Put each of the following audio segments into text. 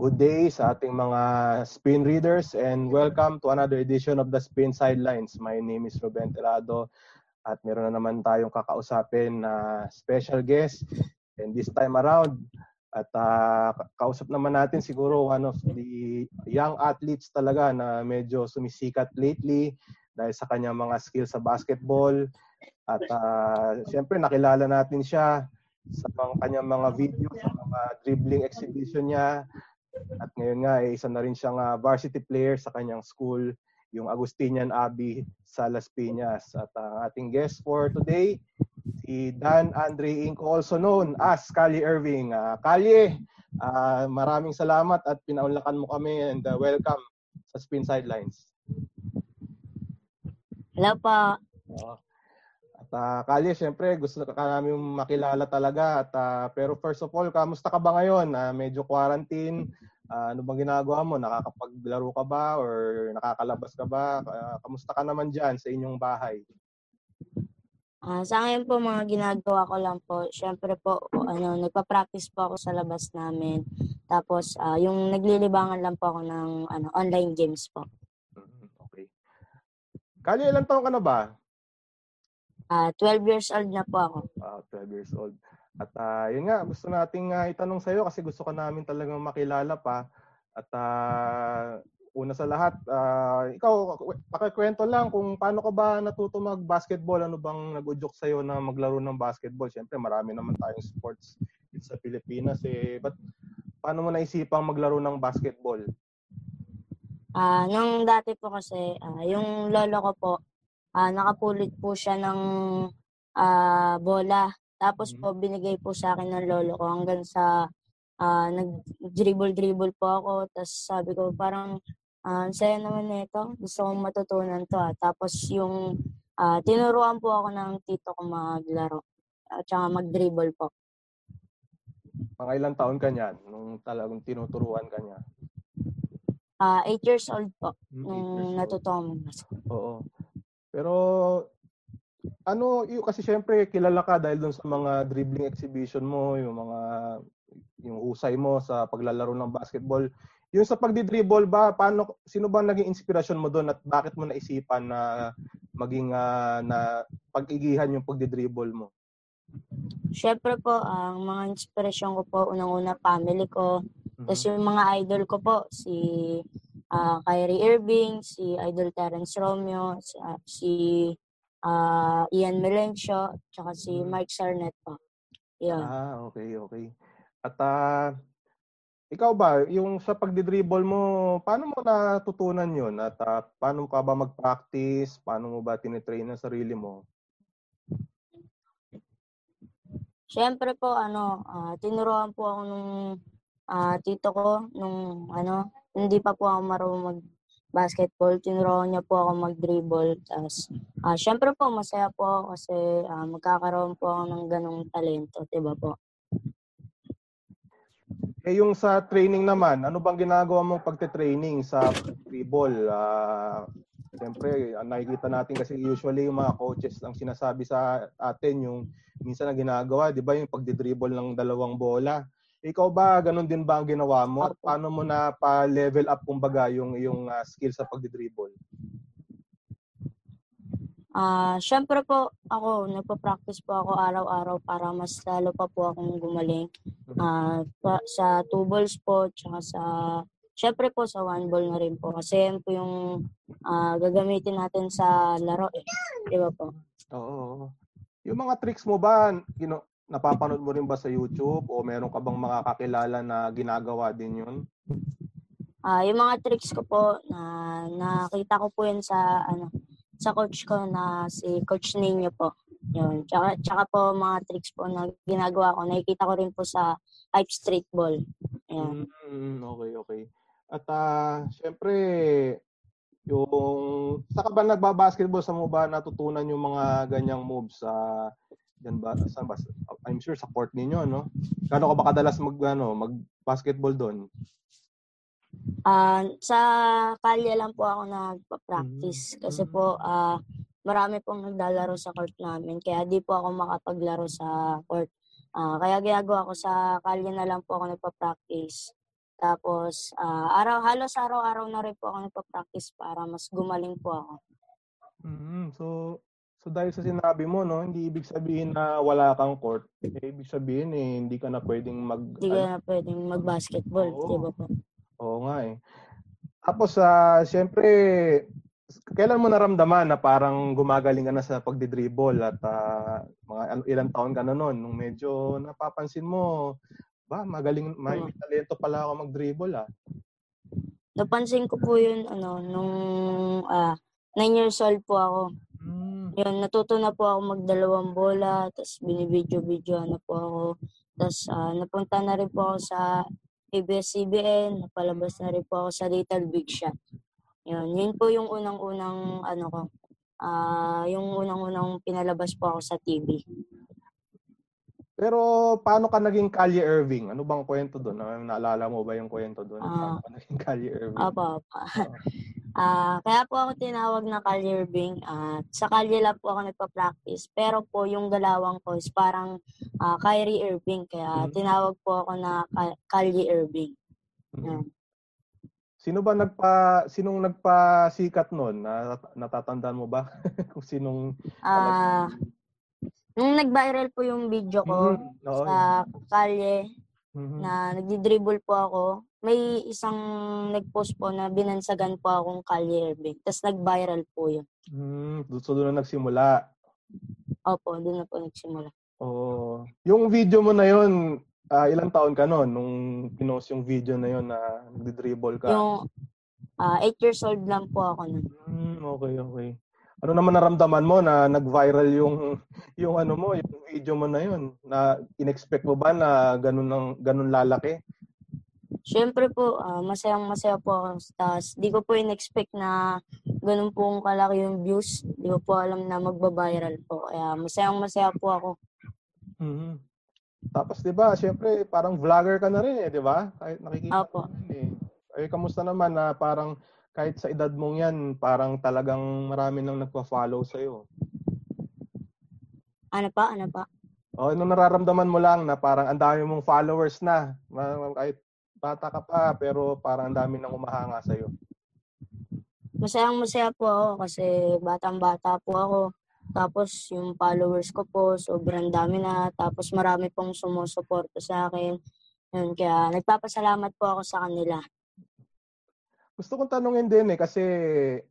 Good day sa ating mga spin readers and welcome to another edition of the Spin Sidelines. My name is Ruben Terado at meron na naman tayong kakausapin na special guest. And this time around at uh, kausap naman natin siguro one of the young athletes talaga na medyo sumisikat lately dahil sa kanyang mga skills sa basketball. At uh, siyempre nakilala natin siya sa mga kanyang mga video, sa mga dribbling exhibition niya at ngayon nga, eh, isa na rin siyang uh, varsity player sa kanyang school, yung Agustinian Abbey sa Las Piñas. At ang uh, ating guest for today, si Dan Andre Inc. also known as Kali Irving. Uh, Kali, uh, maraming salamat at pinaunlakan mo kami and uh, welcome sa Spin Sidelines. Hello po. Uh, uh, Kali, syempre gusto ka namin makilala talaga. At, uh, pero first of all, kamusta ka ba ngayon? Uh, medyo quarantine. Uh, ano bang ginagawa mo? Nakakapaglaro ka ba or nakakalabas ka ba? Uh, kamusta ka naman dyan sa inyong bahay? Uh, sa ngayon po, mga ginagawa ko lang po, syempre po, ano, nagpa-practice po ako sa labas namin. Tapos, uh, yung naglilibangan lang po ako ng ano, online games po. Mm-hmm. Okay. Kali, ilang taon ka na ba? Uh, 12 years old na po ako. Uh, 12 years old. At uh, yun nga, gusto nating uh, itanong sa'yo kasi gusto ka namin talagang makilala pa. At uh, una sa lahat, uh, ikaw, pakikwento lang kung paano ka ba natuto mag-basketball? Ano bang nag-udyok sa'yo na maglaro ng basketball? Siyempre, marami naman tayong sports sa Pilipinas. Eh. But paano mo naisipang maglaro ng basketball? Ah, uh, nung dati po kasi, uh, yung lolo ko po, uh, nakapulit po siya ng uh, bola tapos po mm-hmm. binigay po sa akin ng lolo ko hanggang sa uh, nag-dribble-dribble po ako. Tapos sabi ko parang uh, saya naman nito. Gusto kong matutunan to. Ah. Tapos yung uh, tinuruan po ako ng tito ko maglaro. At saka mag-dribble po. Mga ilang taon ka niyan nung talagang tinuturuan ka niya? Uh, eight years old po mm, nung natutunan. Oo. Pero ano, yung kasi syempre kilala ka dahil dun sa mga dribbling exhibition mo, yung mga yung husay mo sa paglalaro ng basketball. Yung sa pagdi-dribble ba, paano sino ba naging inspirasyon mo doon at bakit mo naisipan na maging uh, na pag-igihan yung pagdi-dribble mo? Syempre po, ang mga inspirasyon ko po unang-una family ko. Mm-hmm. Tapos yung mga idol ko po si uh, Kyrie Irving, si Idol Terence Romeo, si, uh, si uh, Ian Melencio, tsaka si. Mike Sarnet po. Yun. Ah, okay, okay. At uh, ikaw ba, yung sa pagdi-dribble mo, paano mo natutunan yun? At uh, paano ka ba mag-practice? Paano mo ba tinitrain ang sarili mo? Siyempre po, ano, uh, tinuruan po ako nung uh, tito ko, nung ano, hindi pa po ako marunong mag basketball, tinuruan niya po ako mag-dribble. Tapos, uh, syempre po, masaya po ako kasi uh, magkakaroon po ako ng ganong talento, di ba po? Eh yung sa training naman, ano bang ginagawa mong pagte-training sa dribble? Uh, Siyempre, nakikita natin kasi usually yung mga coaches ang sinasabi sa atin yung minsan na ginagawa, di ba, yung pagdi-dribble ng dalawang bola. Ikaw ba, ganun din ba ang ginawa mo? At paano mo na pa-level up kumbaga yung, yung uh, skill sa pagdi-dribble? Ah, uh, syempre po ako nagpa-practice po ako araw-araw para mas lalo pa po akong gumaling. Ah, uh, sa two balls po tsaka sa syempre po sa one ball na rin po kasi yan po yung uh, gagamitin natin sa laro eh. Di ba po? Oo. Yung mga tricks mo ba, you know, napapanood mo rin ba sa YouTube o meron ka bang mga kakilala na ginagawa din yun? Ah, uh, yung mga tricks ko po na nakita ko po yun sa ano sa coach ko na si Coach Nino po. Yun. Tsaka, tsaka po mga tricks po na ginagawa ko. Nakikita ko rin po sa Hype Street Ball. Ayan. Mm, okay, okay. At uh, syempre, yung sa ka ba nagba-basketball sa mo ba natutunan yung mga ganyang moves sa uh, Diyan ba? Saan ba? I'm sure sa court ninyo, no? Kano ka ba kadalas mag, ano, mag-basketball doon? Uh, sa kalye lang po ako nagpa-practice mm-hmm. kasi po uh, marami pong naglalaro sa court namin kaya di po ako makapaglaro sa court. Uh, kaya ginagawa ko sa kalye na lang po ako nagpa-practice. Tapos, ah, araw, halos araw-araw na rin po ako nagpa-practice para mas gumaling po ako. Mm, so, so dahil sa sinabi mo, no, hindi ibig sabihin na wala kang court. Eh, ibig sabihin, eh, hindi ka na pwedeng mag... Hindi ka na pwedeng mag-basketball, Oo. di ba po? Oo nga eh. Tapos, ah, siyempre, kailan mo naramdaman na parang gumagaling ka na sa pagdidribble at ah, mga ano, ilang taon ka na noon nung medyo napapansin mo, ba, magaling, may, may talento pala ako mag-dribble ah. Napansin ko po yun, ano, nung ah, 9 years old po ako. Yun, natuto na po ako magdalawang bola, tapos binibidyo-video na po ako. Tapos ah, napunta na rin po ako sa ABS-CBN, napalabas na rin po ako sa Little Big Shot. Yun, yun po yung unang-unang, ano ko, ah yung unang-unang pinalabas po ako sa TV. Pero paano ka naging Kanye Irving? Ano bang kwento doon? Na, naalala mo ba yung kwento doon? Ah. paano ka naging Kanye Irving? Apa, apa. Ah, kaya po ako tinawag na Kalye Irving. At sa Kalye lang po ako nagpa-practice. Pero po yung galawang ko is parang ah, Kyrie Irving. Kaya Mhm. tinawag po ako na Kalye Irving. Mm. Yan. Sino ba nagpa sinong nagpasikat noon? Nat- natatandaan mo ba kung sinong Ah, nung nag-viral po yung video ko Mhm. Oo. sa Kalye Mhm. na nagdi-dribble po ako, may isang nag-post po na binansagan po akong Kalye Irving. Tapos nag-viral po yun. Hmm, doon so doon na nagsimula. Opo, doon na po nagsimula. Oo. Yung video mo na yon, ah, ilang taon ka noon nung pinost yung video na yon na nagdi-dribble ka? Yung 8 years old lang po ako nun. Hmm, okay, okay. Ano naman naramdaman mo na nag-viral yung yung ano mo, yung video mo na yon? Na inexpect mo ba na ganun ng ganun lalaki? Siyempre po, ah, masayang masaya po ako. Tapos, di ko po in-expect na ganun pong kalaki yung views. Di ko po alam na magbabiral po. Kaya masayang masaya po ako. Mhm. Tapos 'di ba, syempre parang vlogger ka na rin eh, 'di ba? Kahit nakikita Opo. rin eh. Eh kamusta naman na parang kahit sa edad mong 'yan, parang talagang marami nang nagpa-follow sa iyo. Ano pa? Ano pa? O ano nararamdaman mo lang na parang ang dami mong followers na, kahit bata ka pa pero parang ang dami nang umahanga sa iyo. Masayang masaya po ako kasi batang-bata po ako. Tapos yung followers ko po, sobrang dami na. Tapos marami pong sumusuporta sa akin. Yun, kaya nagpapasalamat po ako sa kanila. Gusto kong tanungin din eh kasi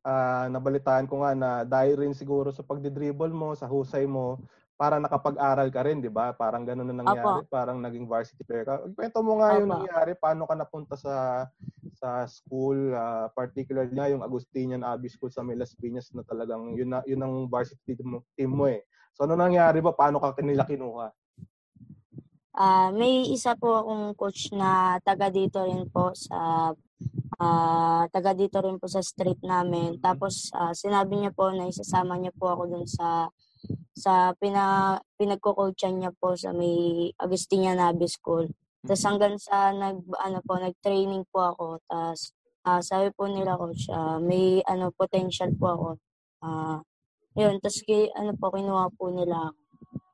ah, nabalitaan ko nga na dahil rin siguro sa pagdidribble mo, sa husay mo, para nakapag-aral ka rin, di ba? Parang ganun na nangyari, parang naging varsity player ka. Kwento mo nga yung Opo. nangyari, paano ka napunta sa sa school, ah, particularly na yung Agustinian Abbey School sa May Las Piñas na talagang yun, na, yun ang varsity team mo, team mo eh. So ano nangyari ba? Paano ka nila kinuha? Ah, may isa po akong coach na taga dito rin po sa ah taga dito rin po sa street namin. Tapos ah, sinabi niya po na isasama niya po ako dun sa sa pina, pinagko-coachan niya po sa may Agustina Nabi School. Tapos hanggang sa nag ano po nag-training po ako. Tapos ah, sabi po nila coach, ah, may ano potential po ako. Ah, yun, tapos ki, ano po kinuha po nila ako.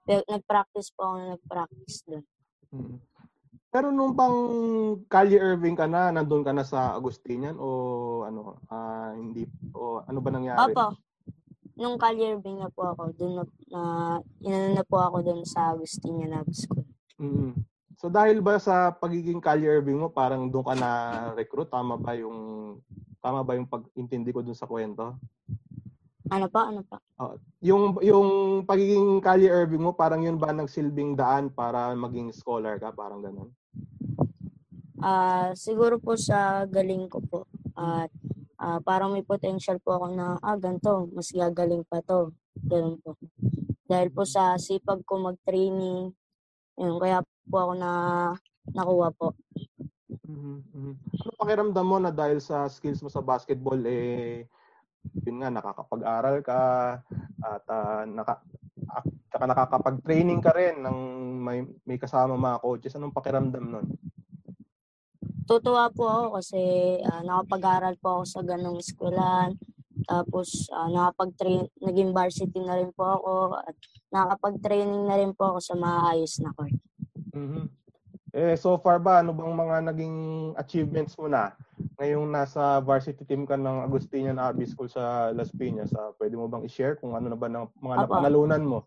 Pero Nag-practice po ako na nag-practice doon. Mm. Pero nung pang Kali Irving ka na, nandun ka na sa Agustinian o ano, ah, hindi, o ano ba nangyari? Opo. Nung Irving na po ako, doon na, na inano na po ako doon sa Agustina Nabi School. Mm. So dahil ba sa pagiging Irving mo, parang doon ka na recruit, tama ba yung tama ba yung pag-intindi ko dun sa kwento? Ano pa? Ano pa? Yung yung pagiging Kali Irving mo, parang yun ba nagsilbing daan para maging scholar ka, parang ganun? Ah, siguro po sa galing ko po. At ah, parang may potential po ako na, ah, ganito, mas gagaling pa to. Ganun po. Dahil po sa sipag ko mag-training, yun, kaya po ako na nakuha po. Mhm, mhm. Ano pakiramdam mo na dahil sa skills mo sa basketball eh yun nga nakakapag-aral ka at ah, naka at nakakapag-training ka rin ng may may kasama mga coaches. Anong pakiramdam nun? Tutuwa po ako kasi ah, nakapag-aral po ako sa ganong eskwelahan. Tapos ah, nakapag-train, naging varsity na rin po ako at nakapag-training na rin po ako sa maayos na court. Mhm. Eh, so far ba, ano bang mga naging achievements mo na ngayong nasa varsity team ka ng Agustinian Abbey School sa Las Piñas? Uh, pwede mo bang i-share kung ano na ba ng mga Opo. napanalunan mo?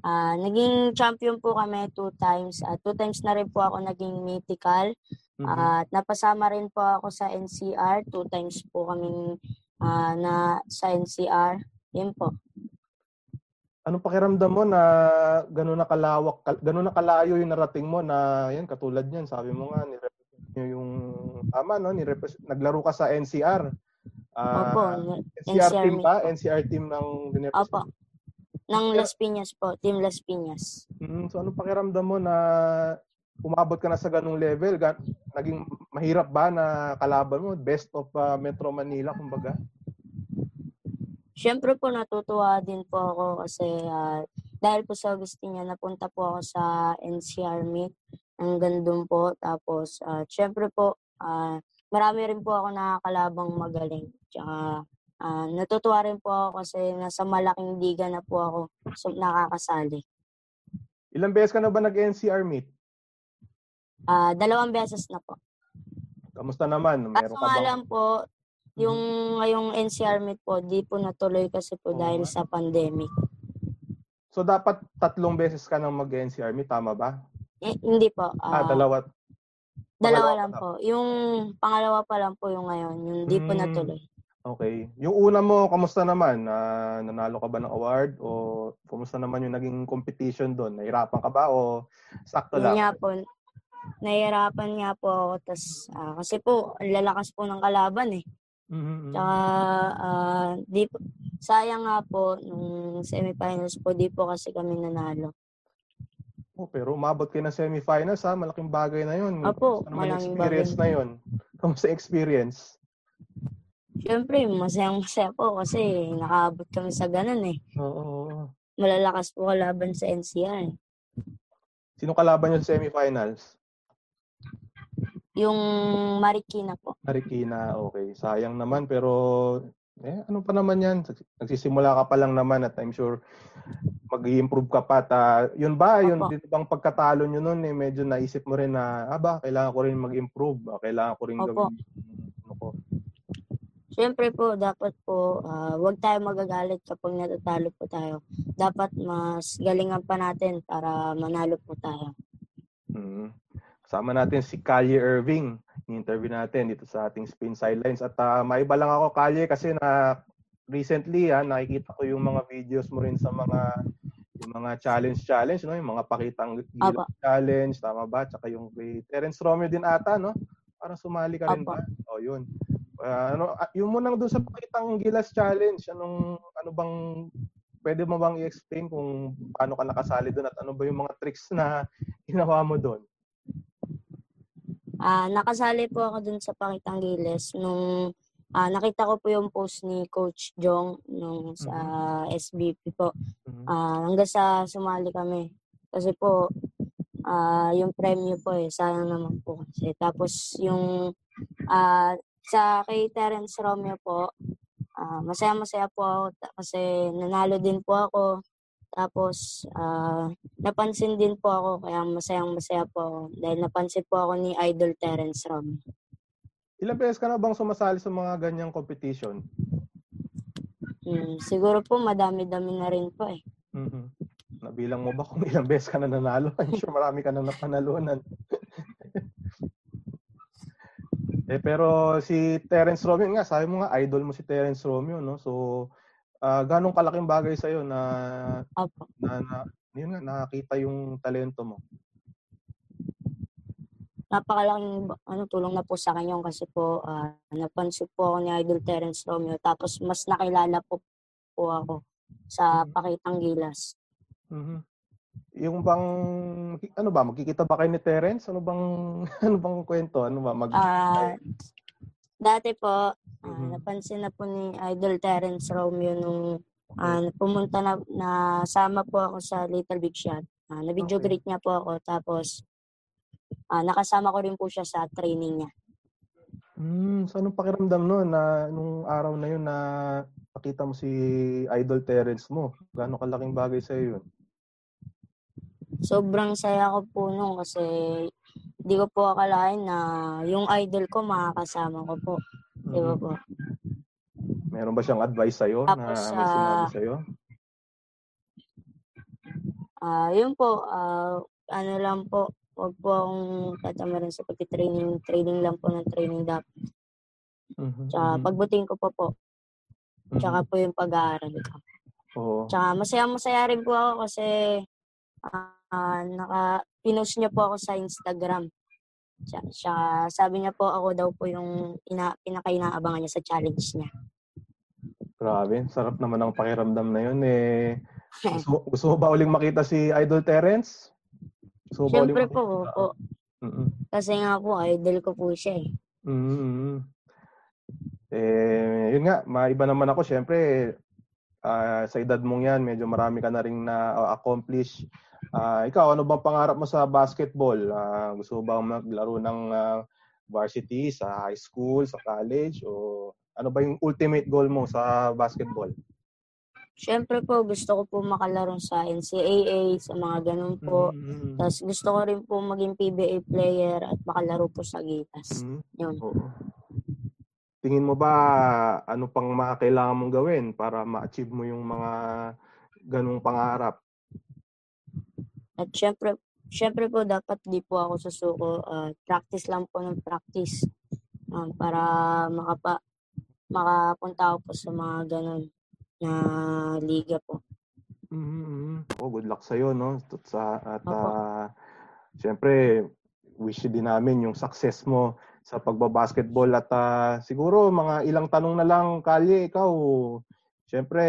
Ah, naging champion po kami two times. At two times na rin po ako naging mythical. Mhm. At napasama rin po ako sa NCR. Two times po kaming ah, na sa NCR. Yun po. Anong pakiramdam mo na gano'n na kalawak, kal- gano'n na kalayo yung narating mo na yan katulad niyan, sabi mo nga ni-represent niyo yung tama no, ni-represent naglaro ka sa NCR. Ah, Opo. NCR, NCR team ba? po. NCR team ng dinepresent. Opo. Ng Las Piñas po. Team Las Piñas. Mm, so anong pakiramdam mo na umabot ka na sa ganung level? Ga- naging mahirap ba na kalaban mo? Best of ah, Metro Manila kumbaga. Siyempre po natutuwa din po ako kasi ah, dahil po sa Agustina napunta po ako sa NCR meet ng gandun po. Tapos ah, siyempre po ah, marami rin po ako nakakalabang magaling. Tsaka ah, natutuwa rin po ako kasi nasa malaking liga na po ako so, nakakasali. Ilang beses ka na ba nag-NCR meet? Ah, dalawang beses na po. Kamusta naman? Kaso Meron ka nga ba? lang po, yung ngayong NCR meet po, di po natuloy kasi po dahil sa pandemic. So dapat tatlong beses ka nang mag-NCR meet, tama ba? Eh, hindi po. Ah, ah, dalawa. Dalawa lang pa po. Yung pangalawa pa lang po yung ngayon. Yung di po Hmm. natuloy. Okay. Yung una mo, kamusta naman? Ah, nanalo ka ba ng award? O kamusta naman yung naging competition doon? Nahirapan ka ba o sakto lang? nga po, nahihirapan nga po ako. Tas, ah, kasi po, ang lalakas po ng kalaban eh. Mhm, mhm. Tsaka, ah, di po, sayang nga po, nung semifinals po, di po kasi kami nanalo. Oh, pero umabot kayo ng semifinals ha, malaking bagay na yun. Naman yung malaking experience bagay. na yun? Kamusta experience? Siyempre, masayang masaya po kasi nakaabot kami sa ganun eh. Oo. oo, oo. Malalakas po kalaban sa NCR. Sino kalaban nyo sa semifinals? Yung Marikina po. Marikina, okay. Sayang naman pero eh ano pa naman yan? Nagsisimula ka pa lang naman at I'm sure mag improve ka pa. At, ah, yun ba, yun Opo. dito bang pagkatalo nyo nun, eh, medyo naisip mo rin na, aba, kailangan ko rin mag-improve. Ah, kailangan ko rin Opo. gawin. Ano ko. Siyempre po, dapat po, ah, huwag tayo magagalit kapag natatalo po tayo. Dapat mas galingan pa natin para manalo po tayo. Mm. Kasama natin si Kalye Irving. Ni-interview natin dito sa ating Spin Sidelines. At uh, maiba lang ako, Kalye, kasi na recently ha, nakikita ko yung mga videos mo rin sa mga yung mga challenge challenge no yung mga pakitang Apa. challenge tama ba tsaka yung kay Terence Romeo din ata no parang sumali ka rin Apa. ba oh yun Ah, ano ah, yung mo nang doon sa pakitang gilas challenge anong ano bang pwede mo bang i-explain kung paano ka nakasali doon at ano ba yung mga tricks na ginawa mo doon Ah, nakasali po ako dun sa Pakitang Giles nung ah, nakita ko po yung post ni Coach Jong nung sa SBP po. Mhm. Ah, hanggang sa sumali kami. Kasi po, ah, yung premyo po eh, sayang naman po kasi. Tapos yung ah, sa kay Terence Romeo po, ah, masaya-masaya po ako kasi nanalo din po ako. Tapos, ah, napansin din po ako, kaya masayang-masaya po ako. Dahil napansin po ako ni Idol Terence Romeo. Ilang beses ka na bang sumasali sa mga ganyang competition? Hmm, siguro po, madami-dami na rin po eh. Mhm. Nabilang mo ba kung ilang beses ka na nanalo? I'm sure marami ka na napanalunan. eh pero si Terence Romeo nga, sabi mo nga idol mo si Terence Romeo, no? So ah ganong kalaking bagay sa na Opo. na, na yun nga nakakita yung talento mo. napakalaking ano, tulong na po sa kanya kasi po ah, napansin po ako ni Idol Terence Romeo tapos mas nakilala po po ako sa Mhm. Pakitang Gilas. Mhm. Yung bang ano ba magkikita ba kayo ni Terence? Ano bang ano bang kwento? Ano ba mag Ah, dati po, Mhm. napansin na po ni Idol Terence Romeo nung ah, pumunta na, nasama po ako sa Little Big Shot. Ah, na-video Okay. greet niya po ako tapos ah, nakasama ko rin po siya sa training niya. Hmm, so anong pakiramdam no na nung araw na yun na nakita mo si Idol Terence mo? Gaano kalaking bagay sa yun? sobrang saya ko po nung kasi hindi ko po akalain na yung idol ko makakasama ko po. Di ba Mhm. po? Meron ba siyang advice sa'yo na Tapos, may sinabi ah, sa'yo? Ah, yun po, ah, ano lang po, wag po akong tatamarin sa pagtitraining, training lang po ng training dapat. Mhm, Tsaka mhm, pagbuting ko pa po, tsaka mhm. po yung pag-aaral ko. Oo. Tsaka masaya-masaya rin po ako kasi ah, naka, pinost niya po ako sa Instagram. Tsaka, tsaka sabi niya po ako daw po yung ina, pinaka-inaabangan niya sa challenge niya. Grabe, sarap naman ang pakiramdam na yun eh. Gusto, gusto mo ba uling makita si Idol Terence? Gusto Siyempre po, po, Mhm. kasi nga po, idol ko po siya eh. Mhm. Eh, yun nga, maiba naman ako. Siyempre, ah, sa edad mong yan, medyo marami ka na ring na-accomplish. Ah, ikaw, ano bang pangarap mo sa basketball? Ah, gusto mo bang maglaro ng ah, varsity sa high school, sa college? O ano ba yung ultimate goal mo sa basketball? Siyempre po, gusto ko po makalaro sa NCAA, sa mga ganun po. Mhm. Tapos gusto ko rin po maging PBA player at makalaro po sa Gitas. Mhm. Yun. Oo. Tingin mo ba ano pang mga kailangan mong gawin para ma-achieve mo yung mga ganung pangarap? At syempre, syempre po dapat di po ako susuko. ah, practice lang po ng practice. ah, para makapa, makapunta ako po sa mga ganun na liga po. Mhm. Oh, good luck sa no? Tut- Sa at Opo. ah, syempre wish din namin yung success mo sa pagbabasketball at ah, siguro mga ilang tanong na lang Kalye ikaw. Syempre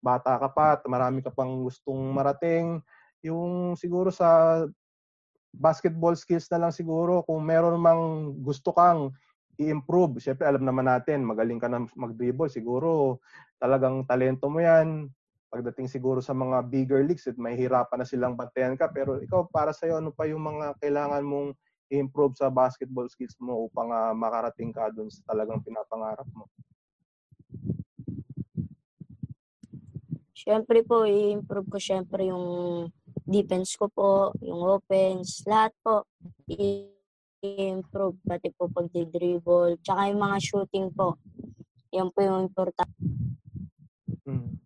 bata ka pa at marami ka pang gustong marating. Yung siguro sa basketball skills na lang siguro kung meron mang gusto kang i-improve. Syempre alam naman natin magaling ka na mag-dribble siguro talagang talento mo yan pagdating siguro sa mga bigger leagues, eh, may hirapan na silang bantayan ka. Pero ikaw, para sa'yo, ano pa yung mga kailangan mong i-improve sa basketball skills mo upang ah, makarating ka dun sa talagang pinapangarap mo? Syempre po, i-improve ko syempre yung defense ko po, yung offense, lahat po. I-improve, pati po pag-dribble, tsaka yung mga shooting po. Yan po yung importante. Mm.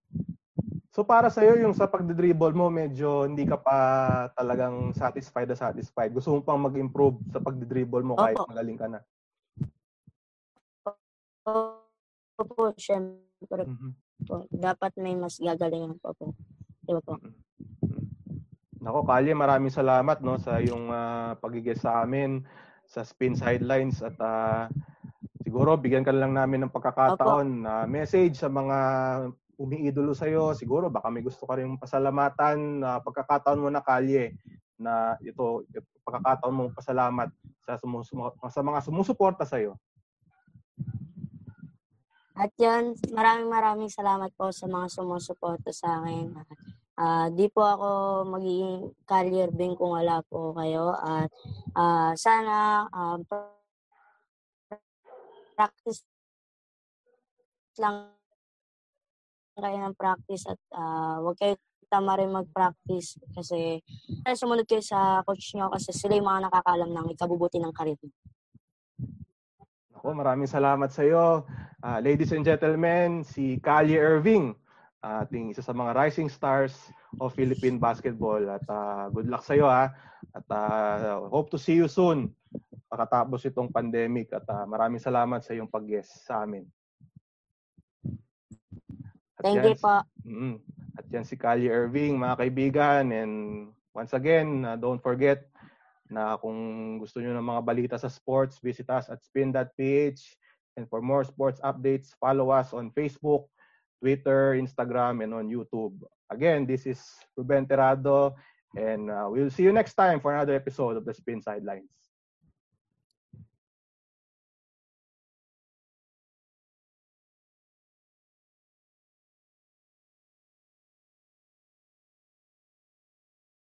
So para sa yung sa pagdidribble mo, medyo hindi ka pa talagang satisfied na satisfied. Gusto mo pang mag-improve sa pagdidribble mo kahit Opo. magaling ka na. Opo, syempre Mhm. po. Dapat may mas gagalingan pa po. Di ba po? Nako, Kalye, maraming salamat no sa yung uh, pagigis sa amin sa Spin Sidelines at ah, siguro bigyan ka lang namin ng pagkakataon na message sa mga umiidolo sa iyo. Siguro baka may gusto ka rin pasalamatan na pagkakataon mo na Kalye na ito, ito pagkakataon mo pasalamat sa sumusum- sa mga sumusuporta sa iyo. At yan, maraming maraming salamat po sa mga sumusuporta sa akin. Ah, di po ako magiging career bing kung wala po kayo. At ah, sana ah, practice lang kayo ng practice at ah, huwag kayo tama rin mag-practice kasi eh, sumunod kayo sa coach nyo kasi sila yung mga nakakaalam ng ikabubuti ng karir. Ako, maraming salamat sa iyo. Ah, ladies and gentlemen, si Kali Irving, ah, ating isa sa mga rising stars of Philippine basketball. At ah, good luck sa iyo ha. At ah, hope to see you soon pagkatapos itong pandemic. At ah, maraming salamat sa iyong pag-guest sa amin. At Thank yan you po. Mm. At yan si Kali Irving, mga kaibigan. And once again, uh, don't forget na kung gusto nyo ng mga balita sa sports, visit us at spin.ph. And for more sports updates, follow us on Facebook, Twitter, Instagram, and on YouTube. Again, this is Ruben Terrado, and uh, we'll see you next time for another episode of the Spin Sidelines.